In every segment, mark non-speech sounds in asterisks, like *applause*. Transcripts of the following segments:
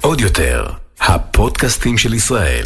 עוד יותר, הפודקאסטים של ישראל.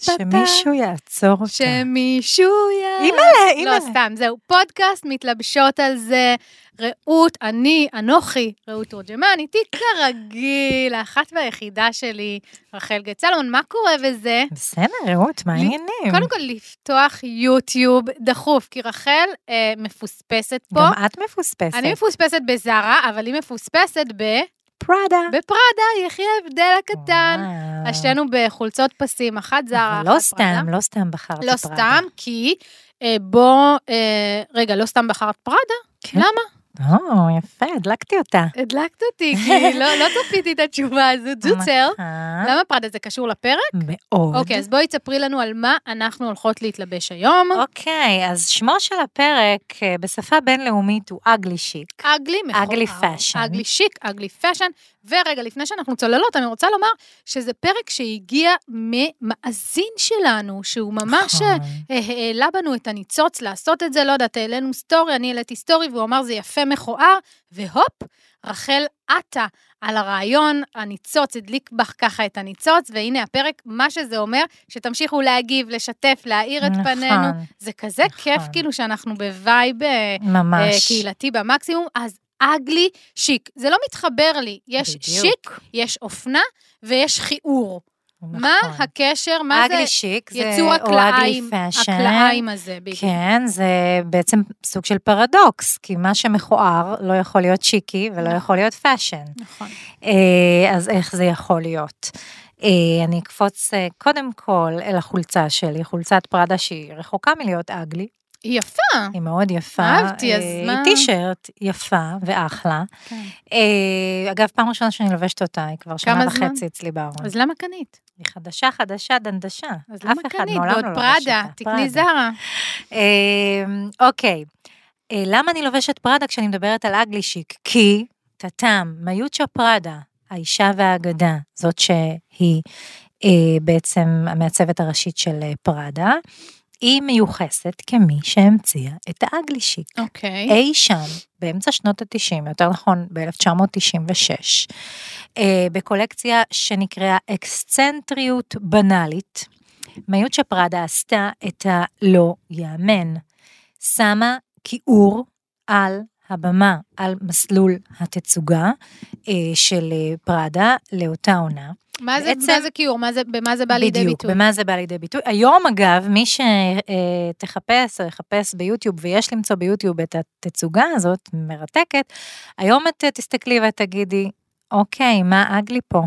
שמישהו יעצור אותה. שמישהו י... אימא'לה, אימא'לה. לא, סתם, זהו. פודקאסט, מתלבשות על זה. רעות, אני, אנוכי, רעות תורג'מן, איתי כרגיל, האחת והיחידה שלי, רחל גט סלומון, מה קורה בזה? בסדר, רעות, מה העניינים? קודם כל, לפתוח יוטיוב דחוף, כי רחל אה, מפוספסת פה. גם את מפוספסת. אני מפוספסת בזארה, אבל היא מפוספסת ב... פראדה. בפראדה, יחי ההבדל הקטן. וואו. אז שתינו בחולצות פסים, אחת זרה, אחת אבל פראדה. לא סתם, לא סתם בחרת פראדה. לא סתם, כי אה, בוא, אה, רגע, לא סתם בחרת פראדה? כן. למה? או, יפה, הדלקתי אותה. הדלקת אותי, *laughs* כי לא, לא צפיתי את התשובה הזו. זוצר, למה פראדה זה קשור לפרק? מאוד. אוקיי, אז בואי תספרי לנו על מה אנחנו הולכות להתלבש היום. אוקיי, אז שמו של הפרק אה, בשפה בינלאומית הוא ugly chic. ugly מכוער. ugly fashion. ugly chic, ugly fashion. ורגע, לפני שאנחנו צוללות, אני רוצה לומר שזה פרק שהגיע ממאזין שלנו, שהוא ממש נכון. אה, העלה בנו את הניצוץ לעשות את זה, לא יודעת, העלינו סטורי, אני העליתי סטורי, והוא אמר, זה יפה מכוער, והופ, רחל עטה על הרעיון, הניצוץ הדליק בך ככה את הניצוץ, והנה הפרק, מה שזה אומר, שתמשיכו להגיב, לשתף, להאיר את נכון, פנינו. זה כזה נכון. כיף, כאילו, שאנחנו ב vibe אה, אה, ממש. קהילתי במקסימום, אז ugly chic. זה לא מתחבר לי, יש בדיוק. שיק, יש אופנה ויש כיעור. מה נכון. הקשר, מה זה שיק יצור fashion. הכלאיים הזה, בדיוק. כן, זה בעצם סוג של פרדוקס, כי מה שמכוער לא יכול להיות שיקי ולא יכול להיות fashion. נכון. אה, אז איך זה יכול להיות? אה, אני אקפוץ אה, קודם כל אל החולצה שלי, חולצת פראדה שהיא רחוקה מלהיות ugly, היא יפה. היא מאוד יפה. אהבתי, אז מה? טישרט יפה ואחלה. כן. אה, אגב, פעם ראשונה שאני לובשת אותה, היא כבר שנה זמן? וחצי אצלי בארון. אז למה קנית? היא חדשה, חדשה, דנדשה. אז למה קנית? ועוד לא פראדה. תקני. זרה. אמ, אוקיי, אה, למה אני לובשת פראדה כשאני מדברת על אגלי שיק? כי, טאטאם, מיוצ'ה פראדה, האישה והאגדה, זאת שהיא אה, בעצם המעצבת הראשית של פראדה, היא מיוחסת כמי שהמציאה את האגלי שיק. אוקיי. אי שם, באמצע שנות ה-90, יותר נכון ב-1996, אה, בקולקציה שנקראה אקסצנטריות בנאלית, מיוצ'ה פראדה עשתה את הלא יאמן, שמה כיעור על הבמה, על מסלול התצוגה אה, של אה, פראדה לאותה עונה. מה זה- בעצם- מה זה כיעור? מה זה- במה זה בא לידי בדיוק, ביטוי? במה זה בא לידי ביטוי. היום אגב, מי שתחפש או יחפש ביוטיוב, ויש למצוא ביוטיוב את התצוגה הזאת, מרתקת, היום את תסתכלי ואת תגידי, אוקיי, מה אגלי פה?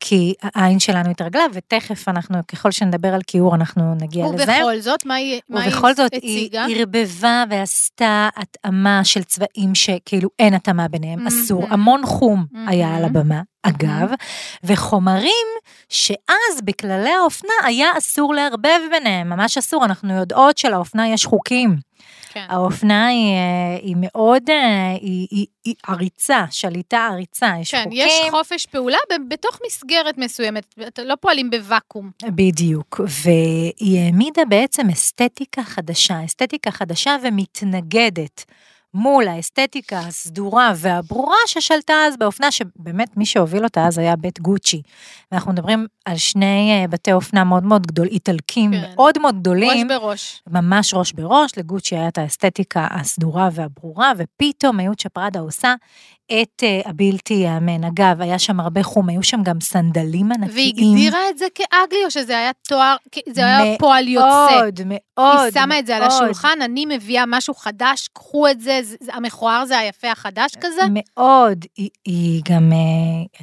כי העין שלנו התרגלה, ותכף אנחנו, ככל שנדבר על כיעור, אנחנו נגיע לזה. ובכל זאת, מה היא היא ובכל זאת, היא הציגה? ערבבה ועשתה התאמה של צבעים שכאילו אין התאמה ביניהם, מהמם. אסור. המון חום היה מהמם. על הבמה, אגב, וחומרים שאז בכללי האופנה היה אסור לערבב ביניהם, ממש אסור, אנחנו יודעות שלאופנה יש חוקים. כן. האופנה היא, אה, היא מאוד, אה, היא, היא, היא עריצה, שליטה עריצה, יש כן, חוקים. יש חופש פעולה בתוך מסגרת מסוימת, לא פועלים בוואקום. בדיוק, והיא העמידה בעצם אסתטיקה חדשה, אסתטיקה חדשה ומתנגדת מול האסתטיקה הסדורה והברורה ששלטה אז באופנה, שבאמת מי שהוביל אותה אז היה בית גוצ'י. ואנחנו מדברים על שני אה, בתי אופנה מאוד מאוד גדולים, איטלקים כן. מאוד מאוד ראש גדולים. בראש. ממש ראש בראש, לגוצ'י היה את האסתטיקה הסדורה והברורה, ופתאום מיוצ'ה פראדה עושה את אה, הבלתי ייאמן. אגב, היה שם הרבה חום, היו שם גם סנדלים ענקיים. והיא הגדירה את זה כאגלי, או שזה היה תואר, זה היה מאוד, פועל יוצא? מאוד, מאוד. היא שמה את זה על מאוד, השולחן, אני מביאה משהו חדש, קחו את זה, זה- זה- המכוער זה היפה החדש כזה? מאוד. היא, היא גם, אה,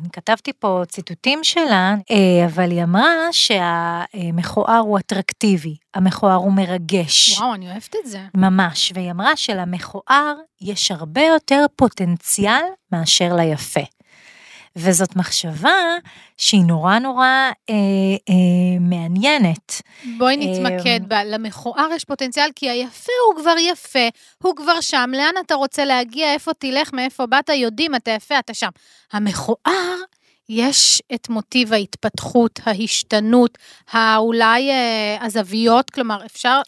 אני כתבתי פה ציטוטים שלה, אה, אבל היא אמרה שהמכוער הוא אטרקטיבי, המכוער הוא מרגש. וואו, אני אוהבת את זה. ממש, והיא אמרה שלמכוער יש הרבה יותר פוטנציאל מאשר ליפה. וזאת מחשבה שהיא נורא נורא אה, אה, מעניינת. בואי נתמקד אמ, בה. למכוער יש פוטנציאל, כי היפה הוא כבר יפה, הוא כבר שם, לאן אתה רוצה להגיע, איפה תלך, מאיפה באת, יודעים, אתה יפה, אתה שם. המכוער, יש את מוטיב ההתפתחות, ההשתנות, האולי אה, הזוויות, כלומר, אפשר...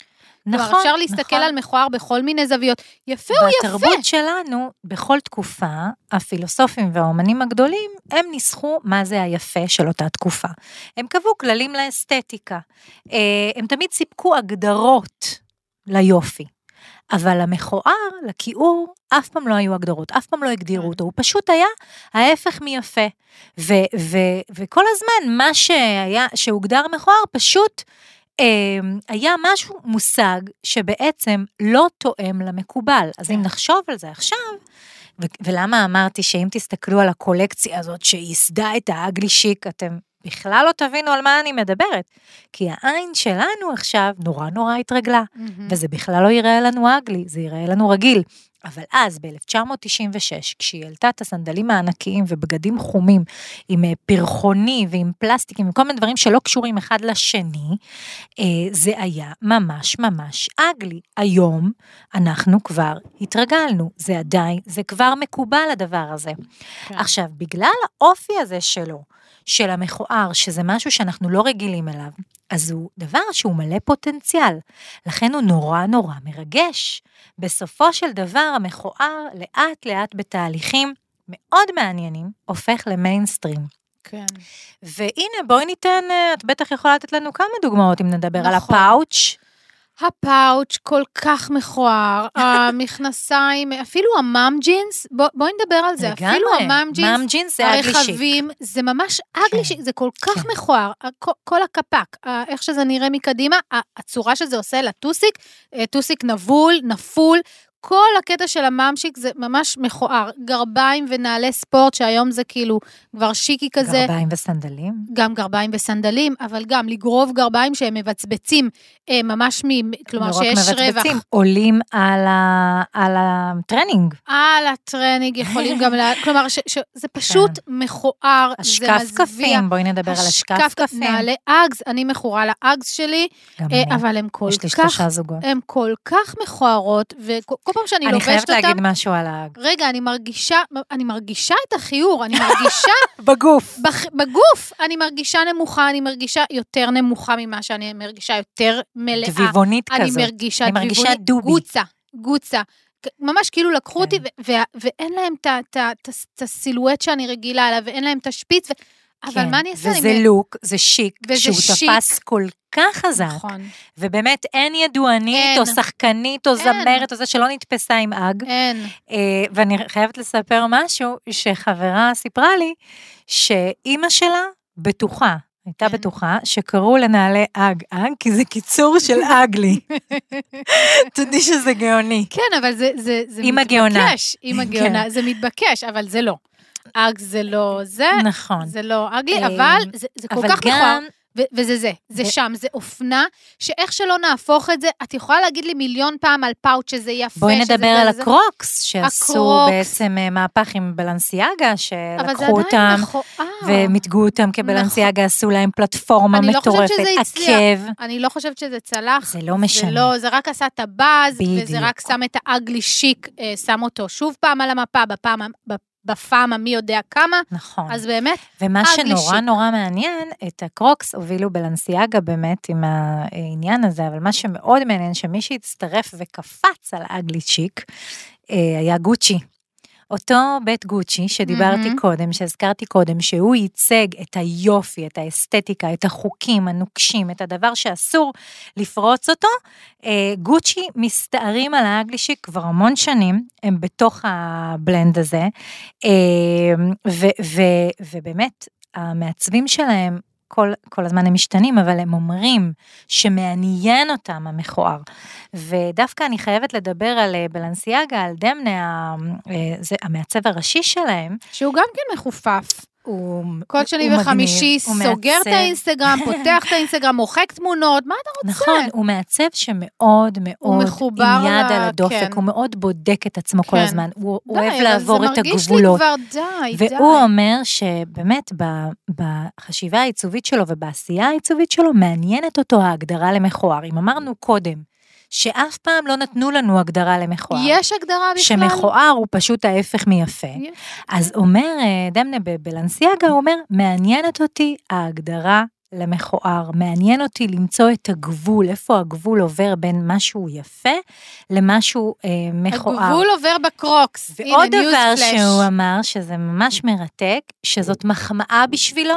נכון, כלומר, אפשר להסתכל נכון. על מכוער בכל מיני זוויות. יפה הוא יפה. בתרבות שלנו, בכל תקופה, הפילוסופים והאומנים הגדולים, הם ניסחו מה זה היפה של אותה תקופה. הם קבעו כללים לאסתטיקה. אה, הם תמיד סיפקו הגדרות ליופי. אבל למכוער, לכיעור, אף פעם לא היו הגדרות, אף פעם לא הגדירו אותו, הוא פשוט היה ההפך מיפה. ו- ו- וכל הזמן, מה שהיה, שהוגדר מכוער, פשוט אה, היה משהו, מושג, שבעצם לא תואם למקובל. אז אם כן. נחשוב על זה עכשיו, ו- ולמה אמרתי שאם תסתכלו על הקולקציה הזאת שייסדה את האגלי שיק, אתם בכלל לא תבינו על מה אני מדברת. כי העין שלנו עכשיו נורא נורא התרגלה, מהמם. וזה בכלל לא ייראה לנו אגלי, זה ייראה לנו רגיל. אבל אז, ב-1996, כשהיא העלתה את הסנדלים הענקיים ובגדים חומים, עם אה, פרחוני ועם פלסטיקים, עם כל מיני דברים שלא קשורים אחד לשני, אה, זה היה ממש ממש אגלי. היום אנחנו כבר התרגלנו, זה עדיין, זה כבר מקובל הדבר הזה. כן. עכשיו, בגלל האופי הזה שלו, של המכוער, שזה משהו שאנחנו לא רגילים אליו, אז הוא דבר שהוא מלא פוטנציאל, לכן הוא נורא נורא מרגש. בסופו של דבר, המכוער לאט לאט בתהליכים מאוד מעניינים, הופך למיינסטרים. כן. והנה, בואי ניתן, אה, את בטח יכולה לתת לנו כמה דוגמאות אם נדבר על נכון. הפאוץ'. הפאוץ' כל כך מכוער, *laughs* המכנסיים, אפילו ה mom jeans, בוא, בואי נדבר על זה, אפילו ה mom jeans, mom jeans זה ugly chic. הרחבים, זה ממש ugly כן. chic, זה כל כך כן. מכוער, כל, כל הקפק, איך שזה נראה מקדימה, הצורה שזה עושה לטוסיק, אה, טוסיק נבול, נפול, כל הקטע של ה mom chic זה ממש מכוער, גרביים ונעלי ספורט, שהיום זה כאילו כבר שיקי כזה. גרביים וסנדלים. גם גרביים וסנדלים, אבל גם לגרוב גרביים שהם מבצבצים אה, ממש מ... כלומר לא רק שיש רווח. מבצבצים, עולים על, ה, על הטרנינג. על הטרנינג יכולים גם, לה... *laughs* כלומר, ש, ש, זה פשוט מכוער, זה השקף מזוויע. כפים, בואי נדבר על הכפכפים. נעלי אגס, אני מכורה לאגס שלי, אה. אבל הם כל יש לי כך, שלושה זוגות. הם כל כך מכוערות, וכל כל פעם שאני אני לובשת חייבת אותם, להגיד משהו על האג. רגע, אני מרגישה, אני מרגישה את החיור, אני מרגישה *laughs* בגוף. בח... בגוף, אני מרגישה נמוכה, אני מרגישה יותר נמוכה ממה שאני מרגישה יותר מלאה. דביבונית אני כזאת. מרגישה אני מרגישה דביבונית, דובי. גוצה, גוצה. ממש כאילו לקחו אותי, כן. ו- ו- ואין להם את ה- ה- ה- הסילואט שאני רגילה אליו, ואין להם את השפיץ, ו- אבל כן, מה אני אעשה? וזה אני- לוק, זה שיק, וזה שהוא שיק. תפס כל כך חזק, נכון. ובאמת אין ידוענית, אין. או שחקנית, או אין. זמרת, או זה שלא נתפסה עם אג. אין. אה, ואני חייבת לספר משהו שחברה סיפרה לי, שאימא שלה בטוחה, הייתה כן. בטוחה, שקראו לנעלי אג אג, כי זה קיצור של *laughs* אגלי. תודי שזה גאוני. כן, אבל זה, זה, זה אימא מתבקש. גאונה. אימא כן. גאונה, זה מתבקש, אבל זה לא. אג זה לא זה, נכון. זה לא ugly, אה, אבל זה, זה כל אבל כך. גם, ו- וזה זה, זה ו- שם, זה אופנה, שאיך שלא נהפוך את זה, את יכולה להגיד לי מיליון פעם על פאוץ' שזה יפה, בואי נדבר על זה. הקרוקס, שעשו הקרוקס. בעצם אה, מהפך עם בלנסיאגה, שלקחו אותם. ומיתגו אותם כבלנסיאגה, עשו להם פלטפורמה אני לא חושבת מטורפת, שזה הצליח. עקב. אני לא חושבת שזה צלח. זה לא משנה. זה לא, זה רק עשה את הבאז, וזה. רק שם את האגלי שיק, אה, שם אותו שוב פעם על המפה, בפעם, בפעם המי יודע כמה, נכון. אז באמת, ומה אגלי שנורא שיק. נורא מעניין, את הקרוקס הובילו בלנסיאגה באמת עם העניין הזה, אבל מה שמאוד מעניין, שמי שהצטרף וקפץ על האגלי צ'יק, אה, היה גוצ'י. אותו בית גוצ'י שדיברתי מהמם. קודם, שהזכרתי קודם, שהוא ייצג את היופי, את האסתטיקה, את החוקים הנוקשים, את הדבר שאסור לפרוץ אותו, אה, גוצ'י מסתערים על האגלישיק כבר המון שנים, הם בתוך הבלנד הזה, אה, ו- ו- ובאמת, המעצבים שלהם, כל, כל הזמן הם משתנים, אבל הם אומרים שמעניין אותם המכוער. ודווקא אני חייבת לדבר על אה, בלנסיאגה, על דמנה, אה, זה המעצב הראשי שלהם, שהוא גם כן מחופף. הוא כל שני הוא מגניב, וחמישי סוגר את האינסטגרם, *laughs* פותח את האינסטגרם, מוחק תמונות, מה אתה רוצה? נכון, הוא מעצב שמאוד מאוד עם יד על הדופק, כן. הוא מאוד בודק את עצמו כל כן. הזמן, הוא די, אוהב לעבור את זה מרגיש הגבולות. לי כבר די, די. והוא אומר שבאמת בחשיבה העיצובית שלו ובעשייה העיצובית שלו מעניינת אותו ההגדרה למכוער. אם אמרנו קודם שאף פעם לא נתנו לנו הגדרה למכוער. יש הגדרה בכלל? שמכוער הוא פשוט ההפך מיפה. יש. אז אומר אה, דמנה ב- בלנסיאגה, הוא אומר, מעניינת אותי ההגדרה למכוער, מעניין אותי למצוא את הגבול, איפה הגבול עובר בין משהו יפה למשהו אה, מכוער. הגבול עובר בקרוקס. ועוד הנה, דבר. שהוא אמר, שזה ממש מרתק, שזאת מחמאה בשבילו,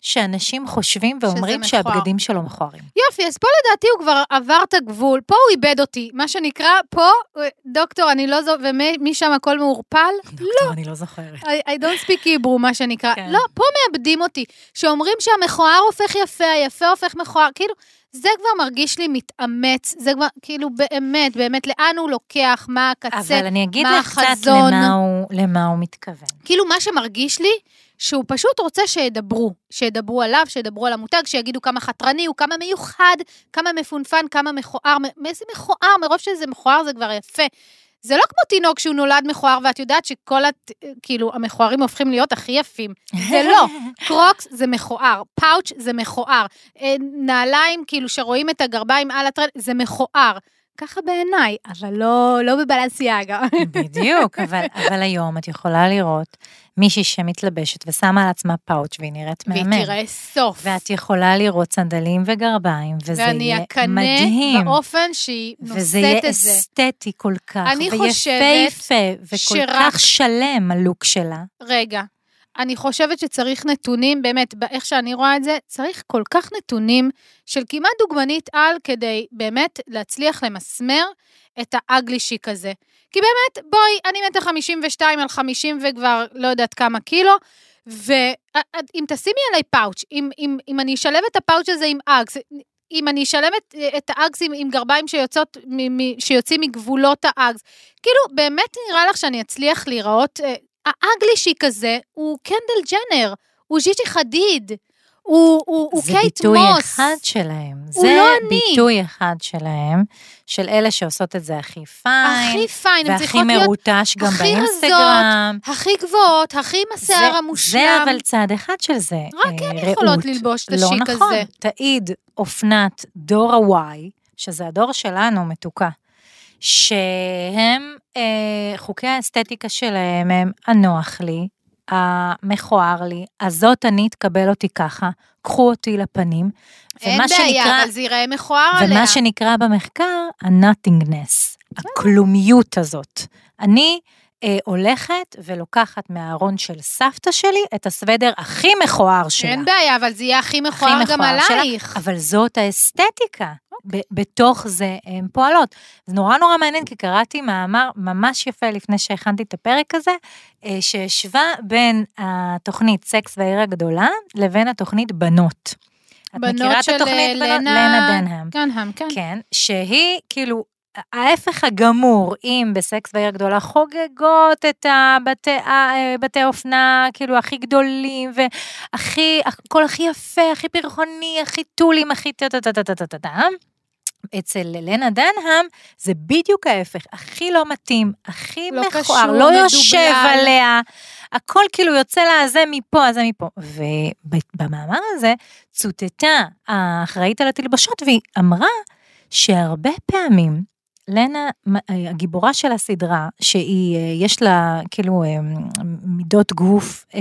שאנשים חושבים ואומרים. שהבגדים שלו מכוערים. יופי, אז פה לדעתי הוא כבר עבר את הגבול, פה הוא איבד אותי, מה שנקרא, פה, אה, דוקטור, אני לא זו, ומשם הכל מעורפל, לא. אני לא זוכרת. I, I don't speak Hebrew, מה שנקרא. כן. לא, פה מאבדים אותי. שאומרים שהמכוער הופך יפה, היפה הופך מכוער, כאילו, זה כבר מרגיש לי מתאמץ, זה כבר, כאילו, באמת, באמת, לאן הוא לוקח, מה הקצה, אבל אני אגיד מה לך קצת החזון. למה הוא, למה הוא מתכוון. כאילו, מה שמרגיש לי, שהוא פשוט רוצה שידברו, שידברו עליו, שידברו על המותג, שיגידו כמה חתרני הוא, כמה מיוחד, כמה מפונפן, כמה מכוער, מאיזה מכוער, מרוב שזה מכוער זה כבר יפה. זה לא כמו תינוק שהוא נולד מכוער, ואת יודעת שכל, הת... כאילו, המכוערים הופכים להיות הכי יפים. זה *laughs* לא. קרוקס זה מכוער, פאוץ' זה מכוער, אה, נעליים, כאילו, שרואים את הגרביים על הטרנד, זה מכוער. ככה בעיניי, אבל לא, לא בבלנסיאגה. בדיוק, אבל, אבל היום את יכולה לראות מישהי שמתלבשת ושמה על עצמה פאוץ' והיא נראית והיא מהמם. תראה סוף. ואת יכולה לראות סנדלים וגרביים, וזה ואני יהיה אקנא מדהים. באופן שהיא וזה יהיה נושאת את זה. אסתטי כל כך, ויפהפה, וכל שרק- כך שלם הלוק שלה. רגע, אני חושבת שצריך נתונים, באמת, איך שאני רואה את זה, צריך כל כך נתונים של כמעט דוגמנית על כדי באמת להצליח למסמר את האגלי שיק הזה. כי באמת, בואי, אני מטר 52 על 50 וכבר לא יודעת כמה קילו, ואם תשימי עליי פאוץ', אם, אם, אם אני אשלב את הפאוץ' הזה עם אגס, אם אני אשלם את, את האגס עם, עם גרביים שיוצאות, מ, מ, שיוצאים מגבולות האגס, כאילו, באמת נראה לך שאני אצליח להיראות... אה, האגלי שיק הזה הוא קנדל ג'נר, הוא ז'יז'י חדיד, הוא, הוא, הוא זה קייט ביטוי מוס. אחד שלהם. הוא זה לא אני. ביטוי אחד שלהם, של אלה שעושות את זה הכי פיין, הכי פיין, הן והכי צריכות להיות מרוטש גם הכי באינסטגרם. הכי גבוהות, הכי עם השיער זה- המושלם. זה אבל צד אחד של זה. רק אה, הן יכולות רעות. ללבוש את לא השיק נכון, הזה. תעיד אופנת דור ה-Y, שזה הדור שלנו, מתוקה, שהם, אה, חוקי האסתטיקה שלהם הם הנוח לי, המכוער לי, הזאת אני תקבל אותי ככה, קחו אותי לפנים. אין ומה בעיה, שנקרא- אבל זה ייראה מכוער עליה. ומה שנקרא במחקר ה-nothingness, הכלומיות הזאת. אני אה, הולכת ולוקחת מהארון של סבתא שלי את הסוודר הכי מכוער שלה. אין בעיה, אבל זה יהיה הכי מכוער גם מכוער שלה, עלייך. אבל זאת האסתטיקה. ב- בתוך זה הן פועלות. זה נורא נורא מעניין, כי קראתי מאמר ממש יפה לפני שהכנתי את הפרק הזה, אה, שהשווה בין התוכנית סקס והעיר הגדולה לבין התוכנית בנות. את מכירה בנות את של התוכנית אה, בנות? לנה דנהאם. גנהאם, כן. כן, שהיא כאילו ההפך הגמור, אם בסקס בעיר הגדולה חוגגות את הבתי אה, אופנה, כאילו הכי גדולים, והכי, הכל הכי יפה, הכי פרחוני, הכי טולים, הכי טה-טה-טה-טה-טה-טה. אצל לנה דנהאם זה בדיוק ההפך, הכי לא מתאים, הכי לא מכוער, לא יושב מדובלל. עליה, הכל כאילו יוצא לה זה מפה, זה מפה. ובמאמר הזה צוטטה האחראית על התלבשות והיא אמרה שהרבה פעמים לנה, הגיבורה של הסדרה, שהיא, אה, יש לה כאילו אה, מידות גוף אה,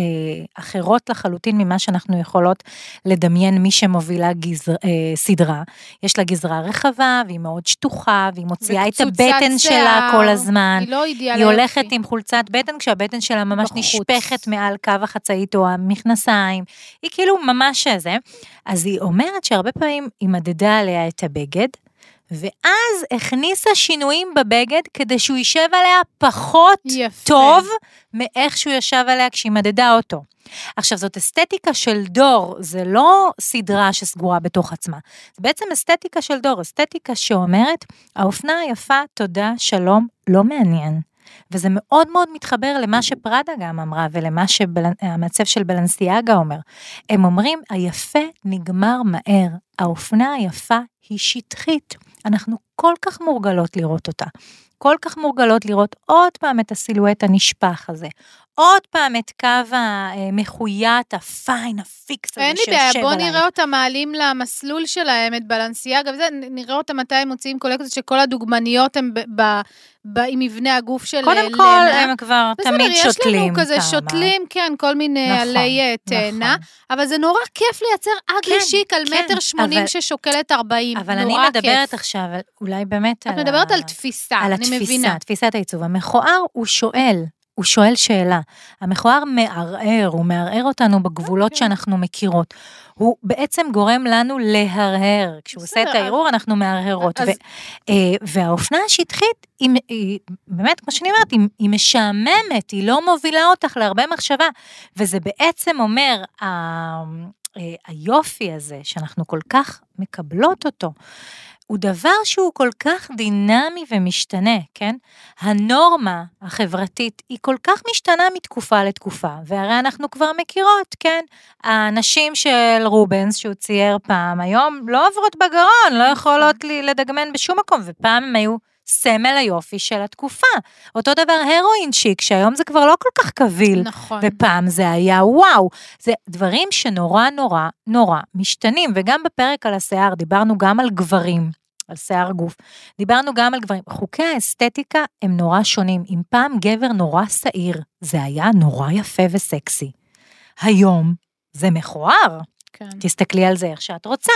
אחרות לחלוטין ממה שאנחנו יכולות לדמיין מי שמובילה גזר, אה, סדרה. יש לה גזרה רחבה, והיא מאוד שטוחה, והיא מוציאה את הבטן שלה שיער. כל הזמן. היא לא אידיאל היא הולכת. עם חולצת בטן, כשהבטן שלה ממש בחוץ. נשפכת מעל קו החצאית או המכנסיים. היא כאילו ממש זה. אז היא אומרת שהרבה פעמים היא מדדה עליה את הבגד, ואז הכניסה שינויים בבגד כדי שהוא יישב עליה פחות יפה. טוב מאיך שהוא ישב עליה כשהיא מדדה אותו. עכשיו, זאת אסתטיקה של דור, זה לא סדרה שסגורה בתוך עצמה. זה בעצם אסתטיקה של דור, אסתטיקה שאומרת, האופנה היפה, תודה, שלום, לא מעניין. וזה מאוד מאוד מתחבר למה שפראדה גם אמרה ולמה שהמעצב של בלנסיאגה אומר. הם אומרים, היפה נגמר מהר, האופנה היפה היא שטחית. אנחנו כל כך מורגלות לראות אותה. כל כך מורגלות לראות עוד פעם את הסילואט הנשפך הזה, עוד פעם את קו המחויט, הפיין, הפיקס הזה אין לי שיושב בעיה, בוא עליי. נראה אותם מעלים למסלול שלהם את בלנסיאגה וזה, נראה אותם מתי הם מוציאים קולקציות שכל הדוגמניות הם ב- ב- ב- עם מבנה הגוף של אה, קודם כל, לנה. הם כבר בסדר, תמיד יש שותלים לנו כזה כמה. שותלים, כן, כל מיני נכון, עלי תאנה, אבל זה נורא כיף לייצר ugly כן, chic על כן, מטר שמונים אבל- ששוקלת 40, אבל אני נורא מדברת כיף. עכשיו, על- אולי באמת את על מדברת ה- על תפיסה, על אני התפיסה, מבינה. תפיסת העיצוב. המכוער הוא שואל, הוא שואל שאלה. המכוער מערער, הוא מערער אותנו בגבולות אוקיי. שאנחנו מכירות. הוא בעצם גורם לנו להרהר. כשהוא עושה את הערעור, אנחנו מהרהרות. אז- ו- אה, והאופנה השטחית, היא, היא באמת, כמו שאני אומרת, היא, היא משעממת, היא לא מובילה אותך להרבה מחשבה. וזה בעצם אומר, ה- אה, היופי הזה, שאנחנו כל כך מקבלות אותו, הוא דבר שהוא כל כך דינמי ומשתנה, כן? הנורמה החברתית היא כל כך משתנה מתקופה לתקופה, והרי אנחנו כבר מכירות, כן? הנשים של רובנס שהוא צייר פעם, היום לא עוברות בגרון, לא יכולות לי לדגמן בשום מקום, ופעם הם היו סמל היופי של התקופה. אותו דבר הרואין שיק, שהיום זה כבר לא כל כך קביל. נכון. ופעם זה היה וואו. זה דברים שנורא נורא נורא משתנים, וגם בפרק על השיער דיברנו גם על גברים, על שיער גוף. דיברנו גם על גברים. חוקי האסתטיקה הם נורא שונים. אם פעם גבר נורא שעיר, זה היה נורא יפה וסקסי. היום זה מכוער. כן. תסתכלי על זה איך שאת רוצה.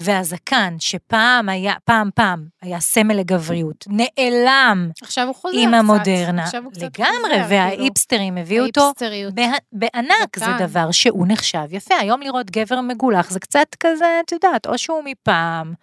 והזקן, שפעם היה, פעם פעם, היה סמל לגבריות, נעלם עכשיו הוא חוזר עם קצת. המודרנה. עכשיו הוא קצת לגמרי, חוזר, כאילו. וההיפסטרים הביאו אותו. בה- בענק, זה זקן. דבר שהוא נחשב יפה. היום לראות גבר מגולח זה קצת כזה, את יודעת, או שהוא מפעם,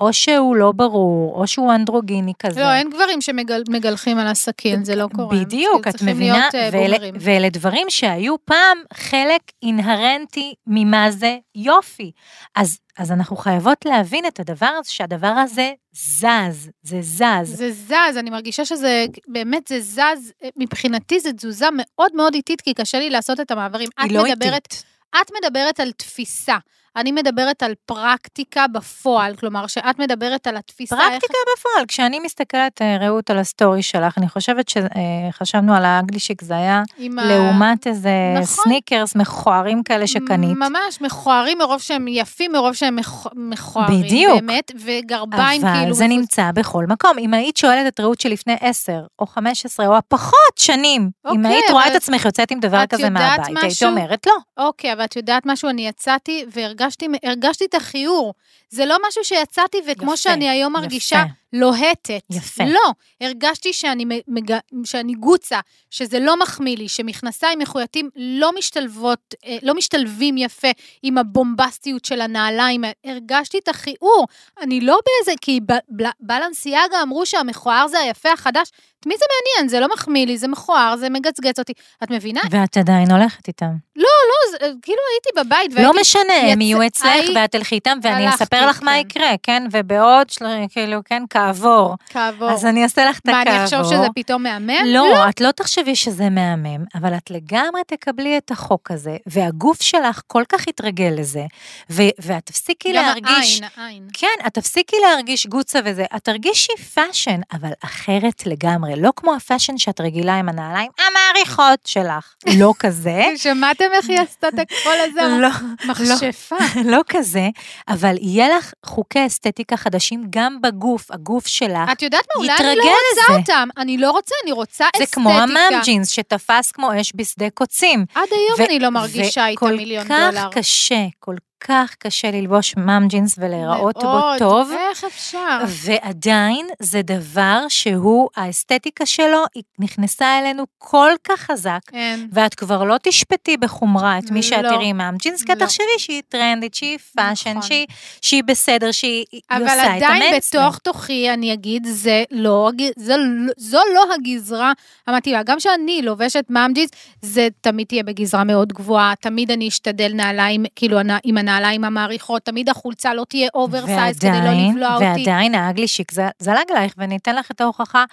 או שהוא לא ברור, או שהוא אנדרוגיני כזה. לא, אין גברים שמגלחים על הסכין, זה לא קורה. בדיוק, את מבינה? אה, ואלה-. ואלה דברים שהיו פעם חלק אינהרנטי ממה זה יופי. אז, אז אנחנו חייבות להבין את הדבר הזה, שהדבר הזה זז, זה זז. זה זז, אני מרגישה שזה, באמת זה זז, מבחינתי זו תזוזה מאוד מאוד איטית, כי קשה לי לעשות את המעברים. היא לא מדברת, איטית. את מדברת על תפיסה, אני מדברת על פרקטיקה בפועל, כלומר שאת מדברת על התפיסה. איך- פרקטיקה בפועל, כשאני מסתכלת, אה, רעות, על הסטורי שלך, אני חושבת שחשבנו על ה ugly chic, זה היה עם ה- לעומת איזה נכון. סניקרס מכוערים כאלה שקנית. ממש מכוערים מרוב שהם יפים, מרוב שהם מכ- מכוערים. בדיוק. באמת, וגרביים אבל כאילו... זה מפוס- נמצא בכל מקום. אם היית שואלת את רעות שלפני 10 או 15 או הפחות שנים, אם אוקיי, היית רואה אבל את עצמך יוצאת עם דבר כזה מהבית, היית משהו? אומרת לא. אוקיי, אבל את יודעת משהו, אני יצאתי והרגשתי הרגשתי את החיור. זה לא משהו שיצאתי, וכמו יפה, שאני היום מרגישה, יפה. לוהטת. יפה. לא, הרגשתי שאני, מג... שאני גוצה, שזה לא מחמיא לי, שמכנסיים מחויטים לא משתלבות, אה, לא משתלבים יפה עם הבומבסטיות של הנעליים. הרגשתי את החיעור. אני לא באיזה, כי ב- ב- בלנסיאגה אמרו שהמכוער זה היפה החדש. את מי זה מעניין? זה לא מחמיא לי, זה מכוער, זה מגצגץ אותי. את מבינה? ואת עדיין הולכת איתם. לא, זה, כאילו הייתי בבית לא והייתי... משנה, הם יצא- יהיו אצלך הי- ואת תלכי איתם, ואני אספר לך מה. יקרה, כן? ובעוד, של- כאילו, כן, כעבור. כעבור. אז אני אעשה לך את מה, הכעבור. אני אחשוב שזה פתאום מהמם? לא, את לא תחשבי שזה מהמם, אבל את לגמרי תקבלי את החוק הזה, והגוף שלך כל כך יתרגל לזה, ו- ואת תפסיקי גם להרגיש... העין, העין. כן, את תפסיקי להרגיש גוצה וזה, את תרגישי fashion, אבל אחרת לגמרי, לא כמו ה fashion שאת רגילה עם הנעליים המאריכות שלך, לא כזה, *laughs* שמעתם איך היא עשתה את הקול הזה? לא, מכשפה. לא כזה, אבל יהיה לך חוקי אסתטיקה חדשים גם בגוף, הגוף שלך. את יודעת מה, אולי אני לא רוצה לזה. אותם. אני לא רוצה, אני רוצה זה אסתטיקה. כמו ה mom jeans שתפס כמו אש בשדה קוצים. עד היום אני לא מרגישה איתה מיליון דולר. וכל כך קשה, כל כך קשה ללבוש mom jeans ולהיראות בו מאוד, טוב. איך אפשר? ועדיין זה דבר שהוא, האסתטיקה שלו, היא נכנסה אלינו כל כך חזק, אין. ואת כבר לא תשפטי בחומרה את מי שאת לא. תראי mom jeans, כי לא. תחשבי שהיא טרנדית, שהיא fashion, נכון. שהיא, שהיא בסדר, שהיא היא אבל עושה את עדיין המיינסטרים. בתוך תוכי אני אגיד, זה לא, זו, לא- זו לא הגזרה המתאימה. גם שאני לובשת mom jeans, זה תמיד תהיה בגזרה מאוד גבוהה, תמיד אני אשתדל נעליים, כאילו עם הנעליים המאריכות, תמיד החולצה לא תהיה אוברסייז כדי לא ועדיין, לבלוע אותי. ועדיין ה ugly chic ז- זלג עלייך, ואני אתן לך את ההוכחה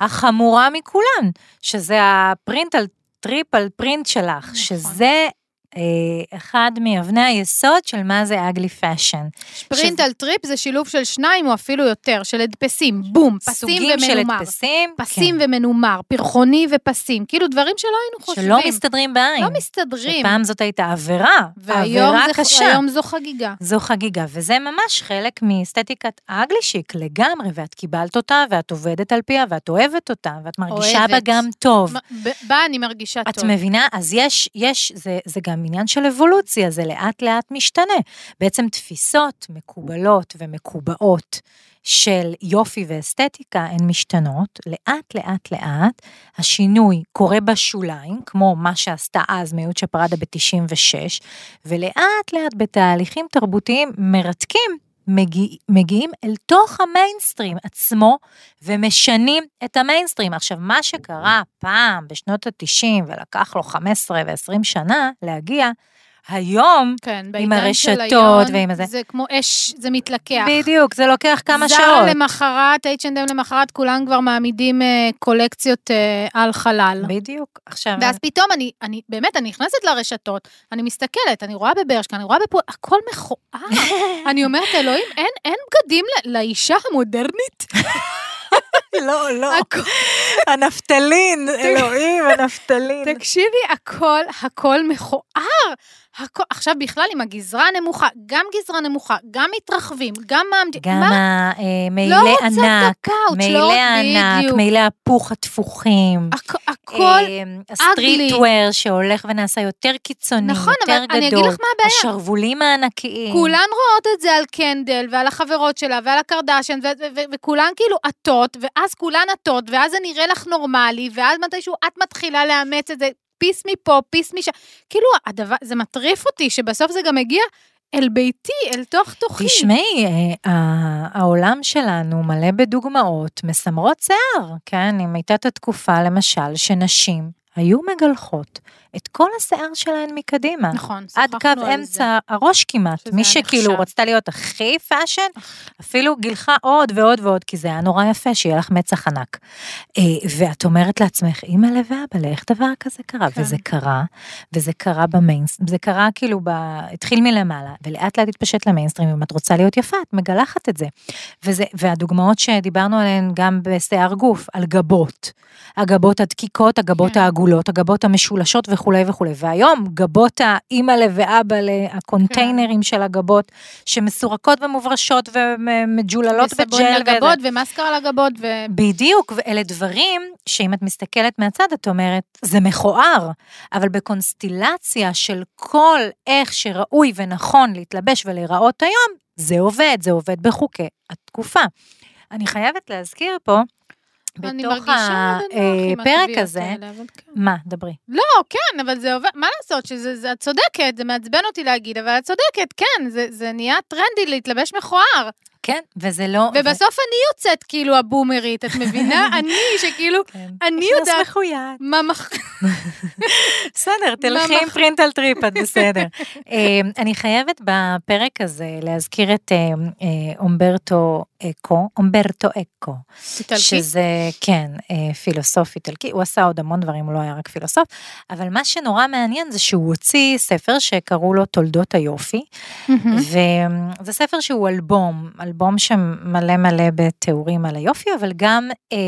החמורה מכולן, שזה הפרינט על פרינט על פרינט שלך, נכון. שזה אחד מאבני היסוד של מה זה ugly fashion. פרינט על פרינט זה שילוב של שניים או אפילו יותר, של הדפסים, בום, פסים סוגים של ומנומר. הדפסים, פסים כן, ומנומר, פרחוני ופסים, כאילו דברים שלא היינו חושבים. שלא מסתדרים בעין. לא מסתדרים. שפעם זאת הייתה עבירה, והיום עבירה זה, קשה. היום זו חגיגה. זו חגיגה, וזה ממש חלק מאסתטיקת האגלישיק לגמרי, ואת קיבלת אותה, ואת עובדת על פיה, ואת אוהבת אותה, ואת מרגישה בה אוהבת. גם טוב. ב- בה אני מרגישה את טוב. מבינה? אז יש, יש, זה, זה גם עניין של אבולוציה, זה לאט לאט משתנה. בעצם תפיסות מקובלות ומקובעות של יופי ואסתטיקה הן משתנות, לאט לאט לאט השינוי קורה בשוליים, כמו מה שעשתה אז מיוצ'ה פרדה ב-96, ולאט לאט בתהליכים תרבותיים מרתקים. מגיע, מגיעים אל תוך המיינסטרים עצמו ומשנים את המיינסטרים. עכשיו, מה שקרה פעם בשנות ה-90 ולקח לו 15 ו-20 שנה להגיע, היום, כן, עם הרשתות היום, ועם הזה. זה כמו אש, זה מתלקח. בדיוק, זה לוקח כמה זר שעות. למחרת, H&M למחרת, כולם כבר מעמידים אה, קולקציות אה, על חלל. בדיוק. עכשיו, ואז פתאום אני, אני, באמת, אני נכנסת לרשתות, אני מסתכלת, אני רואה בברשקה, אני רואה בפועל, הכל מכוער. *laughs* אני אומרת, אלוהים, אין, אין בגדים ל- לאישה המודרנית? *laughs* לא, לא, הנפטלין, אלוהים, הנפטלין. תקשיבי, הכל, הכל מכוער. הכל, עכשיו בכלל עם הגזרה הנמוכה, גם גזרה נמוכה, גם מתרחבים, גם מעמדים, גם? המעילי לא רוצה את ענק, הפאוץ', מעילי לא, בדיוק. מעילי הפוך התפוחים. הכ- הכל, הסטריטוור שהולך ונעשה יותר קיצוני, נכון, יותר אבל גדול. אני אגיד לך מה הבעיה. השרוולים הענקיים. כולן רואות את זה על קנדל ועל החברות שלה ועל הקרדשן, ו- ו- ו- וכולן כאילו עטות, ואז כולן עטות, ואז זה נראה לך נורמלי, ואז מתישהו את מתחילה לאמץ את זה, פיס מפה, פיס משם. כאילו, הדבר, זה מטריף אותי, שבסוף זה גם מגיע אל ביתי, אל תוך תוכי. תשמעי, אה, העולם שלנו מלא בדוגמאות מסמרות שיער, כן? אם הייתה את התקופה, למשל, שנשים היו מגלחות את כל השיער שלהן מקדימה. נכון, עד שוחחנו קו על זה. אמצע הראש כמעט. מי שכאילו נחשב. רצתה להיות הכי fashion, אפילו גילחה עוד ועוד ועוד, כי זה היה נורא יפה, שיהיה לך מצח ענק. אה, ואת אומרת לעצמך, אימא'לה ואבא'לה, איך דבר כזה קרה? כן. וזה קרה, וזה קרה במיינסטרים, זה קרה כאילו, ב... התחיל מלמעלה, ולאט לאט התפשט למיינסטרים, אם את רוצה להיות יפה, את מגלחת את זה. וזה, והדוגמאות שדיברנו עליהן גם בשיער גוף, על גבות. הגבות הדקיקות, הגבות כן. העגולות, הגבות המשולשות וכולי וכולי. והיום, גבות האימא'לה ואבא'לה, הקונטיינרים של הגבות, שמסורקות ומוברשות ומג'וללות בג'ל. וסבון על וזה. גבות ומאסקרה על הגבות, ו... בדיוק, ואלה דברים שאם את מסתכלת מהצד, את אומרת, זה מכוער, אבל בקונסטלציה של כל איך שראוי ונכון להתלבש ולהיראות היום, זה עובד, זה עובד בחוקי התקופה. אני חייבת להזכיר פה, בתוך הפרק התוויות הזה, האלה, כן. מה, דברי. לא, כן, אבל זה עובד, מה לעשות, שזה, זה, את צודקת, זה מעצבן אותי להגיד, אבל את צודקת, כן, זה, זה נהיה טרנדי להתלבש מכוער. כן, וזה לא... ובסוף אני יוצאת כאילו הבומרית, את מבינה? *laughs* אני, שכאילו, כן. אני נכנס יודעת מחויט. מה מח... *laughs* בסדר, תלכי עם פרינט על פרינט, את בסדר. *laughs* אה, אני חייבת בפרק הזה להזכיר את אה, אה, אומברטו אקו, אומברטו אקו. איטלקי? שזה, כן, אה, פילוסוף איטלקי, הוא עשה עוד המון דברים, הוא לא היה רק פילוסוף, אבל מה שנורא מעניין זה שהוא הוציא ספר שקראו לו תולדות היופי. וזה ספר שהוא אלבום, אלבום שמלא מלא בתיאורים על היופי, אבל גם אה,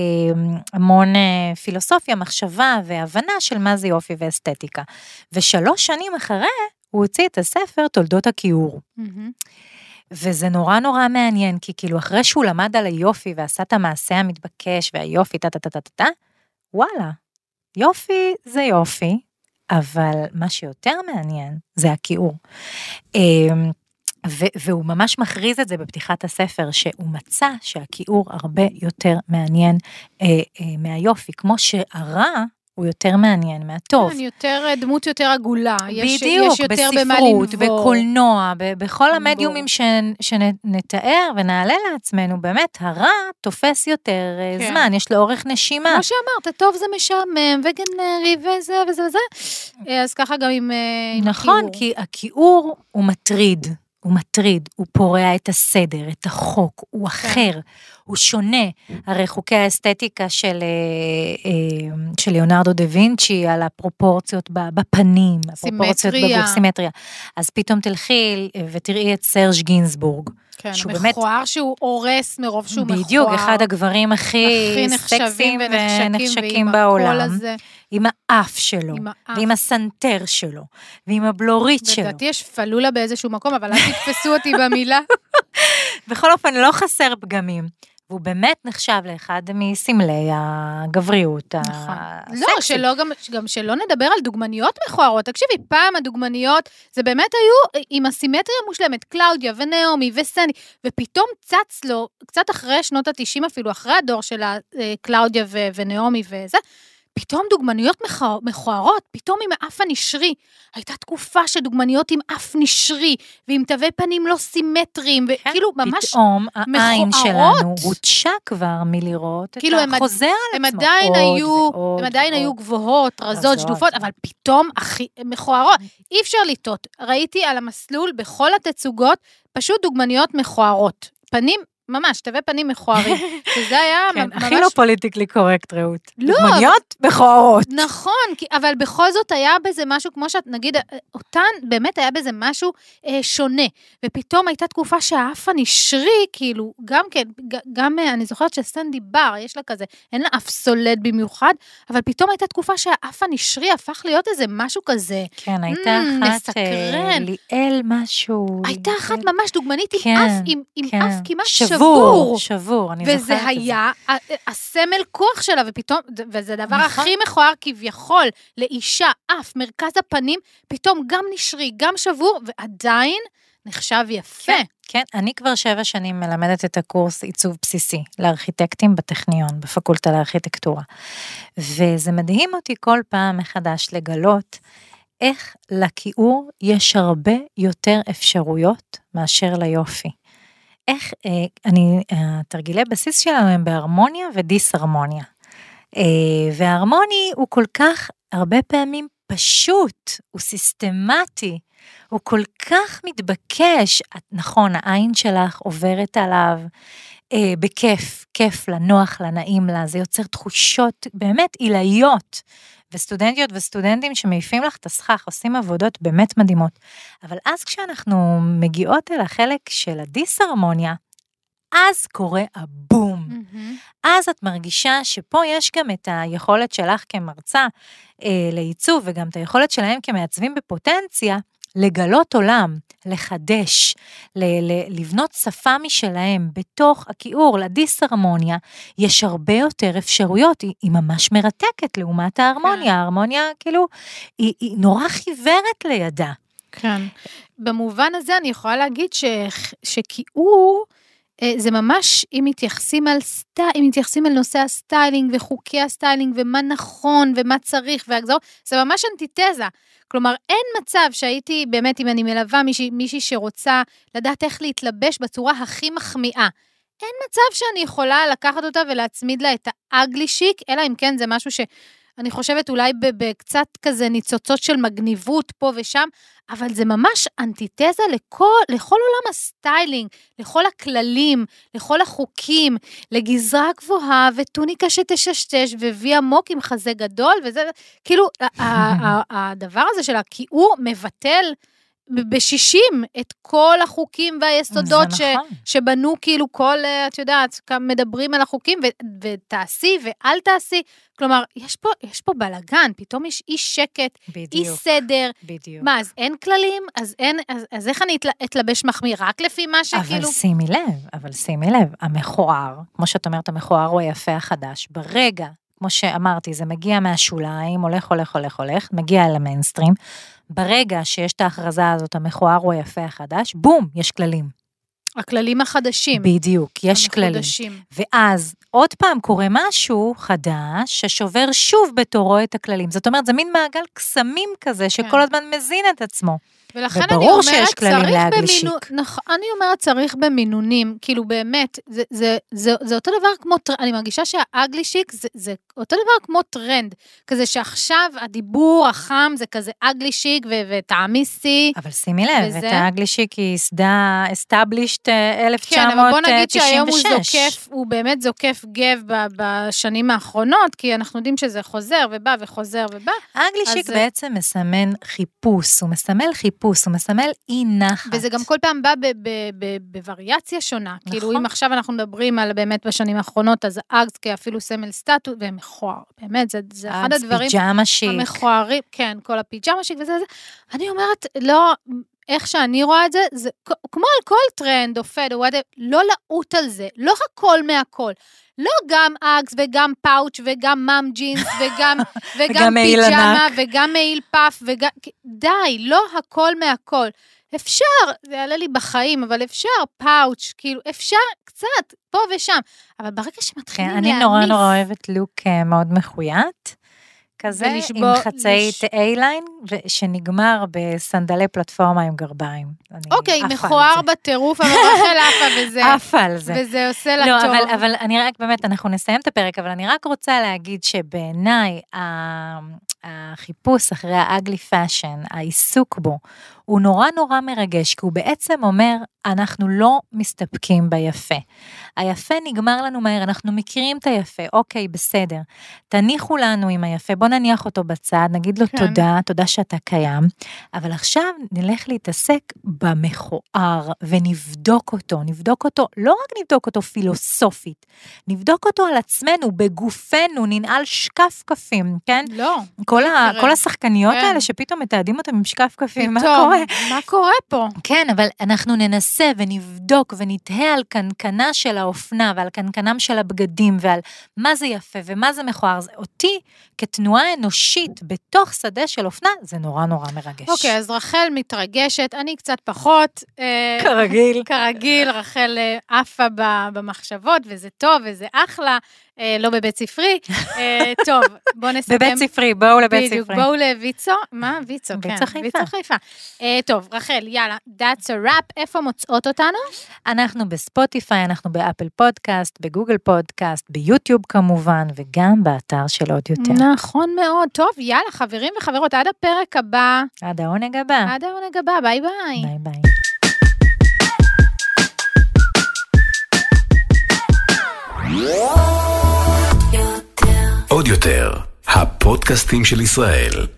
המון אה, פילוסופיה, מחשבה והבנה של מה זה יופי ואסתטיקה. ושלוש שנים אחרי, הוא הוציא את הספר תולדות הכיעור. מהמם. וזה נורא נורא מעניין, כי כאילו אחרי שהוא למד על היופי ועשה את המעשה המתבקש והיופי, טה טה טה טה טה, וואלה, יופי זה יופי, אבל מה שיותר מעניין זה הכיעור. אמ, והוא ממש מכריז את זה בפתיחת הספר, שהוא מצא שהכיעור הרבה יותר מעניין אה, אה, מהיופי, כמו שהרע הוא יותר מעניין מהטוב. כן, יותר, דמות יותר עגולה. יש, בדיוק, יש יותר בספרות. בקולנוע, ב- בכל. המדיומים שנתאר ונעלה לעצמנו, באמת, הרע תופס יותר אה, כן. זמן, יש לו אורך נשימה. כמו שאמרת, הטוב זה משעמם וגנרי וזה וזה וזה. אז ככה גם עם, אה, עם נכון, הכיעור. כי הכיעור הוא מטריד. הוא מטריד, הוא פורע את הסדר, את החוק, הוא כן. הוא שונה. הרי חוקי האסתטיקה של, אה, אה, של ליאונרדו דה וינצ'י, על הפרופורציות בפנים, הפרופורציות סימטריה. בגוף, סימטריה. אז פתאום תלכי ותראי את סרג' גינזבורג. כן, שהוא באמת- מכוער שהוא הורס מרוב שהוא מכוער. בדיוק, אחד הגברים הכי, הכי סקסיים ונחשקים, ונחשקים ועם בעולם. הקול הזה, עם האף שלו, עם האף. ועם הסנטר שלו, ועם הבלורית שלו. לדעתי יש פלולה באיזשהו מקום, אבל אל תתפסו אותי במילה. *laughs* בכל אופן, לא חסר פגמים. והוא באמת נחשב לאחד מסמלי הגבריות נכון. הסקסית. לא, שלא גם, גם שלא נדבר על דוגמניות מכוערות. תקשיבי, פעם הדוגמניות, זה באמת היו עם הסימטריה המושלמת, קלאודיה ונעמי וסני, ופתאום צץ לו, קצת אחרי שנות ה-90 אפילו, אחרי הדור של אה, קלאודיה ונעמי וזה, פתאום דוגמניות מכוע- מכוערות, פתאום עם האף הנשרי. הייתה תקופה שדוגמניות עם אף נשרי, ועם תווי פנים לא סימטריים, כן, וכאילו ממש... פתאום העין מכוערות. שלנו הוטשה כבר מלראות כאילו, את הם החוזר על עצמו. עדיין עוד היו, הן עדיין. היו גבוהות, רזות. שדופות, אבל פתאום הכי מכוערות. אי אפשר לטעות. ראיתי על המסלול בכל התצוגות פשוט דוגמניות מכוערות. פנים, ממש, תווי פנים מכוערים. *laughs* שזה היה כן, ממש... הכי לא פוליטיקלי קורקט, רעות. לא, דוגמניות מכוערות. נכון, כי, אבל בכל זאת היה בזה משהו, כמו שאת, נגיד, אה, אותן, באמת היה בזה משהו אה, שונה. ופתאום הייתה תקופה שהאף הנשרי, כאילו, גם כן, גם, אה, אני זוכרת שסנדי בר, יש לה כזה, אין לה אף סולד במיוחד, אבל פתאום הייתה תקופה שהאף הנשרי הפך להיות איזה משהו כזה. כן, הייתה Mm, אחת, אה, מסקרן. ליאל משהו. הייתה אחת ממש דוגמנית עם כן, אף, עם, עם כן. אף כמעט שבור, שבור. שבור, אני זוכרת את זה. וזה היה הסמל כוח שלה, ופתאום, וזה הדבר נכון. הכי מכוער כביכול, לאישה, אף, מרכז הפנים, פתאום גם נשרי, גם שבור, ועדיין נחשב יפה. כן, כן, אני כבר שבע שנים מלמדת את הקורס עיצוב בסיסי לארכיטקטים בטכניון, בפקולטה לארכיטקטורה. וזה מדהים אותי כל פעם מחדש לגלות איך לכיעור יש הרבה יותר אפשרויות מאשר ליופי. איך, אה, אני, התרגילי בסיס שלנו הם בהרמוניה ודיסהרמוניה. אה, וההרמוני הוא כל כך הרבה פעמים פשוט, הוא סיסטמטי, הוא כל כך מתבקש. את, נכון, העין שלך עוברת עליו אה, בכיף, כיף לה, נוח לה, נעים לה, זה יוצר תחושות באמת עילאיות. וסטודנטיות וסטודנטים שמעיפים לך את הסכך, עושים עבודות באמת מדהימות. אבל אז כשאנחנו מגיעות אל החלק של הדיסהרמוניה, אז קורה הבום. מהמם. אז את מרגישה שפה יש גם את היכולת שלך כמרצה אה, לעיצוב, וגם את היכולת שלהם כמעצבים בפוטנציה, לגלות עולם, לחדש, ל- ל- לבנות שפה משלהם בתוך הכיעור, לדיסהרמוניה, יש הרבה יותר אפשרויות, היא, היא ממש מרתקת לעומת ההרמוניה, כן. ההרמוניה כאילו, היא, היא נורא חיוורת לידה. כן. במובן הזה אני יכולה להגיד ש, שכיעור, זה ממש, אם מתייחסים על סטי, אם מתייחסים על נושא הסטיילינג וחוקי הסטיילינג ומה נכון ומה צריך והגזרות, זה ממש אנטיתזה. כלומר, אין מצב שהייתי, באמת, אם אני מלווה מישהי, מישהי שרוצה לדעת איך להתלבש בצורה הכי מחמיאה. אין מצב שאני יכולה לקחת אותה ולהצמיד לה את ה ugly chic, אלא אם כן זה משהו שאני חושבת אולי בקצת כזה ניצוצות של מגניבות פה ושם, אבל זה ממש אנטיתזה לכל, לכל עולם הסטיילינג, לכל הכללים, לכל החוקים, לגזרה גבוהה וטוניקה שתששתש V עמוק עם חזה גדול, וזה, כאילו, הדבר הזה של הכיעור מבטל ב-60 את כל החוקים והיסודות ש, נכון. שבנו כאילו כל, אה, את יודעת, מדברים על החוקים, ו, ותעשי ואל תעשי. כלומר, יש פה, יש פה בלאגן, פתאום יש אי שקט, אי בדיוק, סדר. בדיוק. מה, אז אין כללים? אז אין, אז, אז איך אני אתל, אתלבש מחמיא? רק לפי מה אבל שכאילו... שימי לב, אבל שימי לב, המכוער, כמו שאת אומרת, המכוער הוא היפה החדש. ברגע, כמו שאמרתי, זה מגיע מהשוליים, הולך, הולך, הולך, הולך, מגיע אל המיינסטרים. ברגע שיש את ההכרזה הזאת, המכוער הוא היפה החדש, בום, יש כללים. הכללים החדשים. בדיוק, יש כללים. המחודשים. ואז עוד פעם קורה משהו חדש, ששובר שוב בתורו את הכללים. זאת אומרת, זה מין מעגל קסמים כזה, שכל כן. הזמן מזין את עצמו. ולכן אני אומרת, שיש כללים צריך ל ugly chic. במינו- נכון, אני אומרת, צריך במינונים, כאילו באמת, זה, זה, זה, זה אותו דבר כמו, אני מרגישה שה ugly chic זה, זה אותו דבר כמו טרנד, כזה שעכשיו הדיבור החם זה כזה ugly chic ו- ותעמיסי. אבל שימי לב, וזה- את ה ugly chic היא ייסדה, established אה, 1996. כן, אבל בוא נגיד שהיום הוא זוקף, הוא באמת זוקף גב ב- בשנים האחרונות, כי אנחנו יודעים שזה חוזר ובא וחוזר ובא, האגלישיק אז- בעצם מסמן חיפוש, הוא מסמל חיפוש, הוא מסמל אי נחת. וזה גם כל פעם בא בווריאציה שונה. נכון. כאילו, אם עכשיו אנחנו מדברים על באמת בשנים האחרונות, אז אגס כאפילו סמל סטטוס, ומכוער, באמת, זה, זה אחד הדברים פיג'מה שיק. המכוערים, כן, כל הפיג'מה שיק וזה, זה. אני אומרת, לא, איך שאני רואה את זה, זה כמו על כל טרנד או fad או whatever, לא לעוט על זה, לא הכל מהכל. לא גם Uggs וגם פאוץ' וגם mom jeans וגם, *laughs* וגם וגם מעיל פיג'מה ענק. וגם מעיל puff וגם... די, לא הכל מהכל. אפשר, זה יעלה לי בחיים, אבל אפשר פאוץ', כאילו, אפשר קצת, פה ושם. אבל ברגע שמתחילים כן, להעמיס... אני נורא נורא אוהבת לוק אה, מאוד מחויט. כזה, ולשבור- עם חצאית לש- A-line, שנגמר בסנדלי פלטפורמה עם גרביים. אוקיי, מכוער. בטירוף, אבל רחל עפה *laughs* וזה, עפה על זה. וזה עושה לה לא, טוב. אבל, אבל אני רק, באמת, אנחנו נסיים את הפרק, אבל אני רק רוצה להגיד שבעיניי, החיפוש אחרי ה ugly fashion, העיסוק בו, הוא נורא נורא מרגש, כי הוא בעצם אומר, אנחנו לא מסתפקים ביפה. היפה נגמר לנו מהר, אנחנו מכירים את היפה, אוקיי, בסדר. תניחו לנו עם היפה, בוא נניח אותו בצד, נגיד לו כן. תודה, תודה שאתה קיים, אבל עכשיו נלך להתעסק במכוער ונבדוק אותו, נבדוק אותו, לא רק נבדוק אותו פילוסופית, נבדוק אותו על עצמנו, בגופנו, ננעל שקף קפים, כן? לא. כל, ה, תראה, כל השחקניות כן. האלה שפתאום מתעדים אותם עם שקף קפים, מה קורה? מה קורה פה? כן, אבל אנחנו ננסה ונבדוק ונתהה על קנקנה של האופנה ועל קנקנם של הבגדים ועל מה זה יפה ומה זה מכוער. אותי, כתנועה אנושית בתוך שדה של אופנה, זה נורא נורא מרגש. אוקיי, אז רחל מתרגשת, אני קצת פחות. אה, כרגיל. *laughs* כרגיל, רחל אה, עפה במחשבות, וזה טוב, וזה אחלה, אה, לא בבית ספרי. *laughs* טוב, בואו נסכם. בבית ספרי, בואו לבית בדיוק, ספרי. בואו לויצו, מה? ויצו, כן. ויצו חיפה. אה, טוב, רחל, יאללה, that's a wrap, איפה מוצאות אותנו? אנחנו בספוטיפיי, אנחנו באפל פודקאסט, בגוגל פודקאסט, ביוטיוב כמובן, וגם באתר של עוד יותר. נכון מאוד. טוב, יאללה, חברים וחברות, עד הפרק הבא, עד העונג הבא. עד העונג הבא, ביי ביי. ביי ביי. עוד יותר, הפודקאסטים של ישראל.